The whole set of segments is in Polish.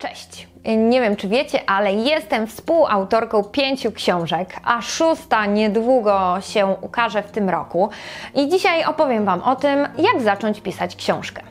Cześć! Nie wiem, czy wiecie, ale jestem współautorką pięciu książek, a szósta niedługo się ukaże w tym roku. I dzisiaj opowiem Wam o tym, jak zacząć pisać książkę.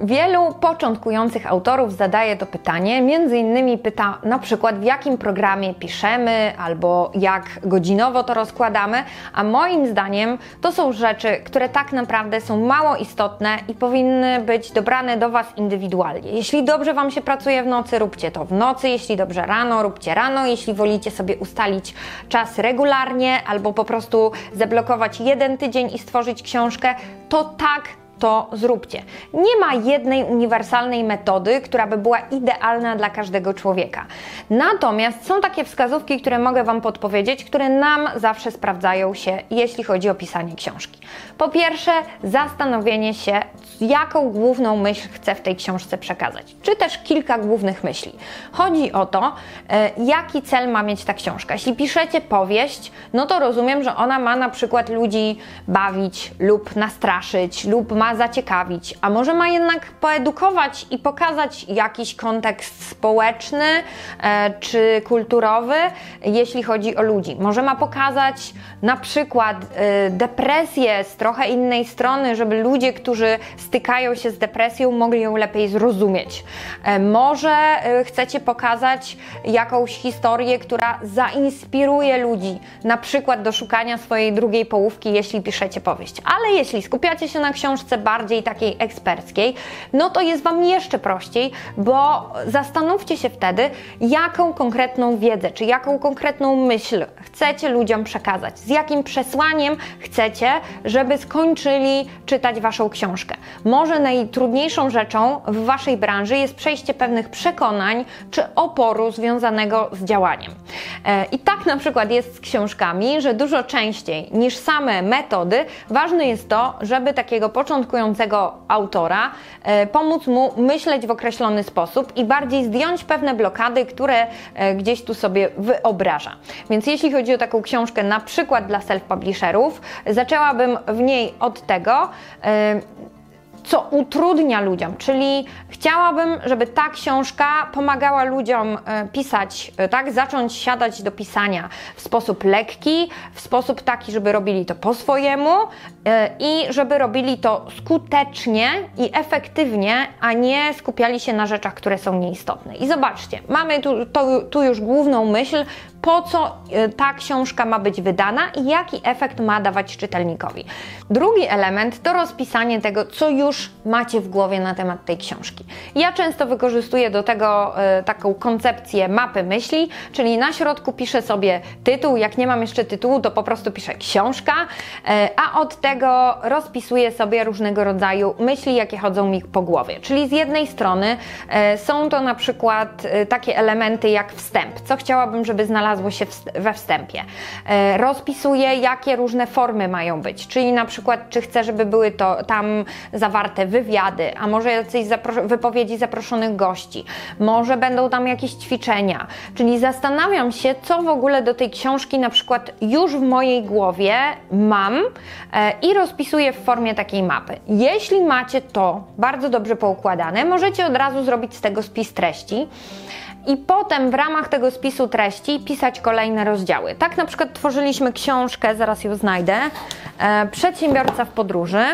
Wielu początkujących autorów zadaje to pytanie, między innymi pyta na przykład w jakim programie piszemy albo jak godzinowo to rozkładamy, a moim zdaniem to są rzeczy, które tak naprawdę są mało istotne i powinny być dobrane do Was indywidualnie. Jeśli dobrze Wam się pracuje w nocy, róbcie to w nocy, jeśli dobrze rano, róbcie rano, jeśli wolicie sobie ustalić czas regularnie albo po prostu zablokować jeden tydzień i stworzyć książkę, to tak to zróbcie. Nie ma jednej uniwersalnej metody, która by była idealna dla każdego człowieka. Natomiast są takie wskazówki, które mogę Wam podpowiedzieć, które nam zawsze sprawdzają się, jeśli chodzi o pisanie książki. Po pierwsze, zastanowienie się, jaką główną myśl chcę w tej książce przekazać, czy też kilka głównych myśli. Chodzi o to, e, jaki cel ma mieć ta książka. Jeśli piszecie powieść, no to rozumiem, że ona ma na przykład ludzi bawić lub nastraszyć, lub ma zaciekawić, a może ma jednak poedukować i pokazać jakiś kontekst społeczny e, czy kulturowy, jeśli chodzi o ludzi. Może ma pokazać na przykład e, depresję z trochę innej strony, żeby ludzie, którzy stykają się z depresją, mogli ją lepiej zrozumieć. E, może e, chcecie pokazać jakąś historię, która zainspiruje ludzi, na przykład do szukania swojej drugiej połówki, jeśli piszecie powieść. Ale jeśli skupiacie się na książce bardziej takiej eksperckiej, no to jest Wam jeszcze prościej, bo zastanówcie się wtedy, jaką konkretną wiedzę, czy jaką konkretną myśl chcecie ludziom przekazać, z jakim przesłaniem chcecie, żeby skończyli czytać Waszą książkę. Może najtrudniejszą rzeczą w Waszej branży jest przejście pewnych przekonań czy oporu związanego z działaniem. E, I tak na przykład jest z książkami, że dużo częściej niż same metody, ważne jest to, żeby takiego początkującego autora e, pomóc mu myśleć w określony sposób i bardziej zdjąć pewne blokady, które e, gdzieś tu sobie wyobraża. Więc jeśli chodzi o taką książkę na przykład dla self-publisherów, zaczęłabym w niej od tego, co utrudnia ludziom, czyli chciałabym, żeby ta książka pomagała ludziom e, pisać, e, tak, zacząć siadać do pisania w sposób lekki, w sposób taki, żeby robili to po swojemu e, i żeby robili to skutecznie i efektywnie, a nie skupiali się na rzeczach, które są nieistotne. I zobaczcie, mamy tu, to, tu już główną myśl, po co e, ta książka ma być wydana i jaki efekt ma dawać czytelnikowi. Drugi element to rozpisanie tego, co już macie w głowie na temat tej książki. Ja często wykorzystuję do tego e, taką koncepcję mapy myśli, czyli na środku piszę sobie tytuł, jak nie mam jeszcze tytułu, to po prostu piszę książka, e, a od tego rozpisuję sobie różnego rodzaju myśli, jakie chodzą mi po głowie. Czyli z jednej strony są to na przykład takie elementy jak wstęp, co chciałabym, żeby znalazło znalazło się we wstępie. E, rozpisuje, jakie różne formy mają być, czyli na przykład, czy chcę, żeby były to tam zawarte wywiady, a może jacyś zapro wypowiedzi zaproszonych gości, może będą tam jakieś ćwiczenia, czyli zastanawiam się, co w ogóle do tej książki na przykład już w mojej głowie mam e, i rozpisuję w formie takiej mapy. Jeśli macie to bardzo dobrze poukładane, możecie od razu zrobić z tego spis treści i potem w ramach tego spisu treści pisać kolejne rozdziały. Tak na przykład tworzyliśmy książkę, zaraz ją znajdę, e, Przedsiębiorca w podróży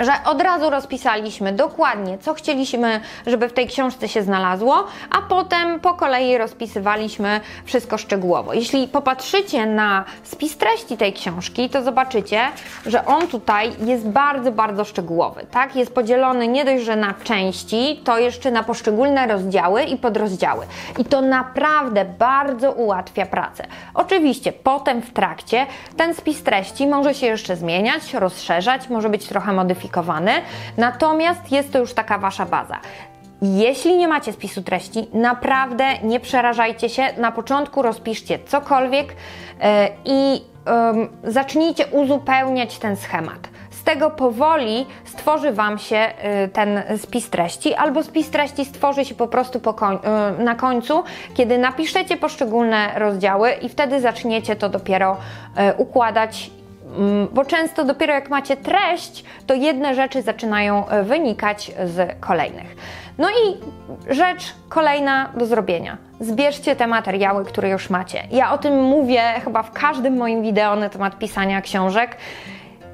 że od razu rozpisaliśmy dokładnie, co chcieliśmy, żeby w tej książce się znalazło, a potem po kolei rozpisywaliśmy wszystko szczegółowo. Jeśli popatrzycie na spis treści tej książki, to zobaczycie, że on tutaj jest bardzo, bardzo szczegółowy. Tak? Jest podzielony nie dość, że na części, to jeszcze na poszczególne rozdziały i podrozdziały. I to naprawdę bardzo ułatwia pracę. Oczywiście potem w trakcie ten spis treści może się jeszcze zmieniać, rozszerzać, może być trochę modyfikowany natomiast jest to już taka Wasza baza. Jeśli nie macie spisu treści, naprawdę nie przerażajcie się. Na początku rozpiszcie cokolwiek yy, i zacznijcie uzupełniać ten schemat. z tego powoli stworzy Wam się y, ten spis treści, albo spis treści stworzy się po prostu po koń, y, na końcu, kiedy napiszecie poszczególne rozdziały i wtedy zaczniecie to dopiero y, układać bo często dopiero jak macie treść, to jedne rzeczy zaczynają wynikać z kolejnych. No i rzecz kolejna do zrobienia. Zbierzcie te materiały, które już macie. Ja o tym mówię chyba w każdym moim wideo na temat pisania książek.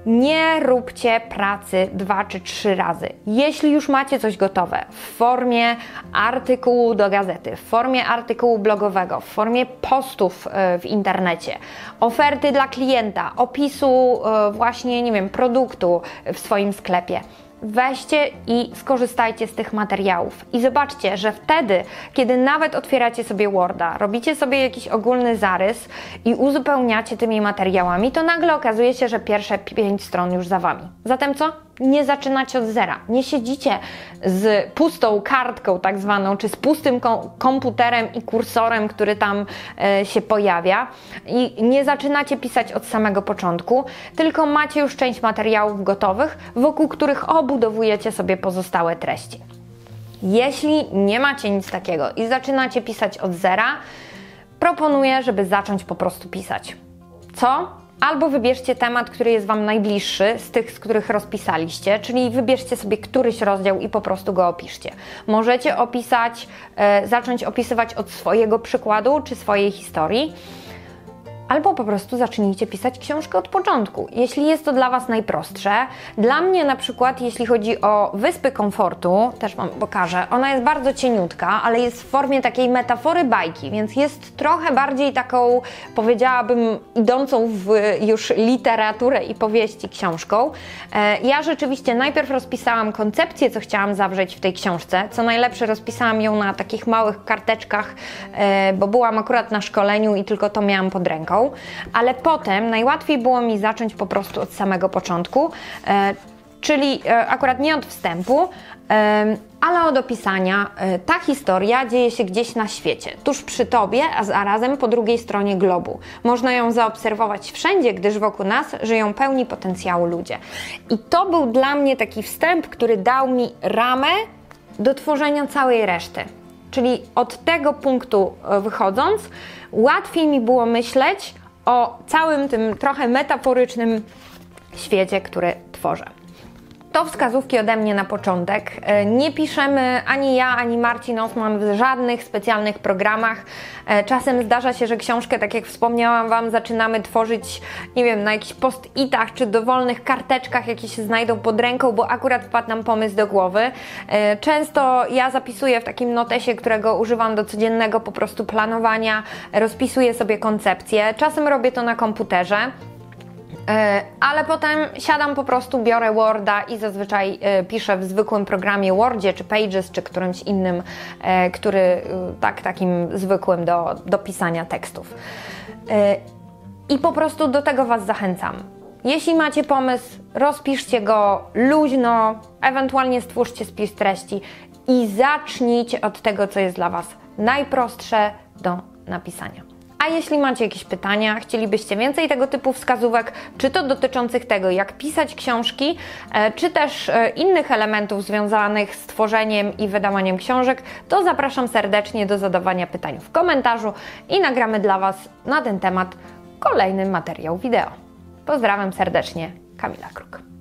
Nie róbcie pracy dwa czy trzy razy. Jeśli już macie coś gotowe w formie artykułu do gazety, w formie artykułu blogowego, w formie postów e, w internecie, oferty dla klienta, opisu e, właśnie, nie wiem, produktu w swoim sklepie, weźcie i skorzystajcie z tych materiałów. I zobaczcie, że wtedy, kiedy nawet otwieracie sobie Worda, robicie sobie jakiś ogólny zarys i uzupełniacie tymi materiałami, to nagle okazuje się, że pierwsze pięć stron już za wami. Zatem co? Nie zaczynacie od zera. Nie siedzicie z pustą kartką, tak zwaną, czy z pustym komputerem i kursorem, który tam e, się pojawia, i nie zaczynacie pisać od samego początku, tylko macie już część materiałów gotowych, wokół których obudowujecie sobie pozostałe treści. Jeśli nie macie nic takiego i zaczynacie pisać od zera, proponuję, żeby zacząć po prostu pisać. Co? Albo wybierzcie temat, który jest Wam najbliższy z tych, z których rozpisaliście, czyli wybierzcie sobie któryś rozdział i po prostu go opiszcie. Możecie opisać, e, zacząć opisywać od swojego przykładu czy swojej historii albo po prostu zacznijcie pisać książkę od początku, jeśli jest to dla Was najprostsze. Dla mnie na przykład, jeśli chodzi o Wyspy Komfortu, też Wam pokażę, ona jest bardzo cieniutka, ale jest w formie takiej metafory bajki, więc jest trochę bardziej taką, powiedziałabym, idącą w już literaturę i powieści książką. E, ja rzeczywiście najpierw rozpisałam koncepcję, co chciałam zawrzeć w tej książce. Co najlepsze, rozpisałam ją na takich małych karteczkach, e, bo byłam akurat na szkoleniu i tylko to miałam pod ręką ale potem najłatwiej było mi zacząć po prostu od samego początku, e, czyli e, akurat nie od wstępu, e, ale od opisania. Ta historia dzieje się gdzieś na świecie, tuż przy tobie, a zarazem po drugiej stronie globu. Można ją zaobserwować wszędzie, gdyż wokół nas żyją pełni potencjału ludzie. I to był dla mnie taki wstęp, który dał mi ramę do tworzenia całej reszty. Czyli od tego punktu wychodząc, łatwiej mi było myśleć o całym tym trochę metaforycznym świecie, który tworzę. To wskazówki ode mnie na początek. E, nie piszemy ani ja, ani Marcin Osman w żadnych specjalnych programach. E, czasem zdarza się, że książkę, tak jak wspomniałam Wam, zaczynamy tworzyć, nie wiem, na jakichś post-itach czy dowolnych karteczkach, jakie się znajdą pod ręką, bo akurat wpadł nam pomysł do głowy. E, często ja zapisuję w takim notesie, którego używam do codziennego po prostu planowania, rozpisuję sobie koncepcję. Czasem robię to na komputerze. E, ale potem siadam po prostu, biorę Worda i zazwyczaj e, piszę w zwykłym programie Wordzie, czy Pages, czy którymś innym, e, który tak, takim zwykłym do, do pisania tekstów. I po prostu do tego Was zachęcam. Jeśli macie pomysł, rozpiszcie go luźno, ewentualnie stwórzcie spis treści i zacznijcie od tego, co jest dla Was najprostsze do napisania. A jeśli macie jakieś pytania, chcielibyście więcej tego typu wskazówek, czy to dotyczących tego, jak pisać książki, e, czy też e, innych elementów związanych z tworzeniem i wydawaniem książek, to zapraszam serdecznie do zadawania pytań w komentarzu i nagramy dla Was na ten temat kolejny materiał wideo. Pozdrawiam serdecznie, Kamila Kruk.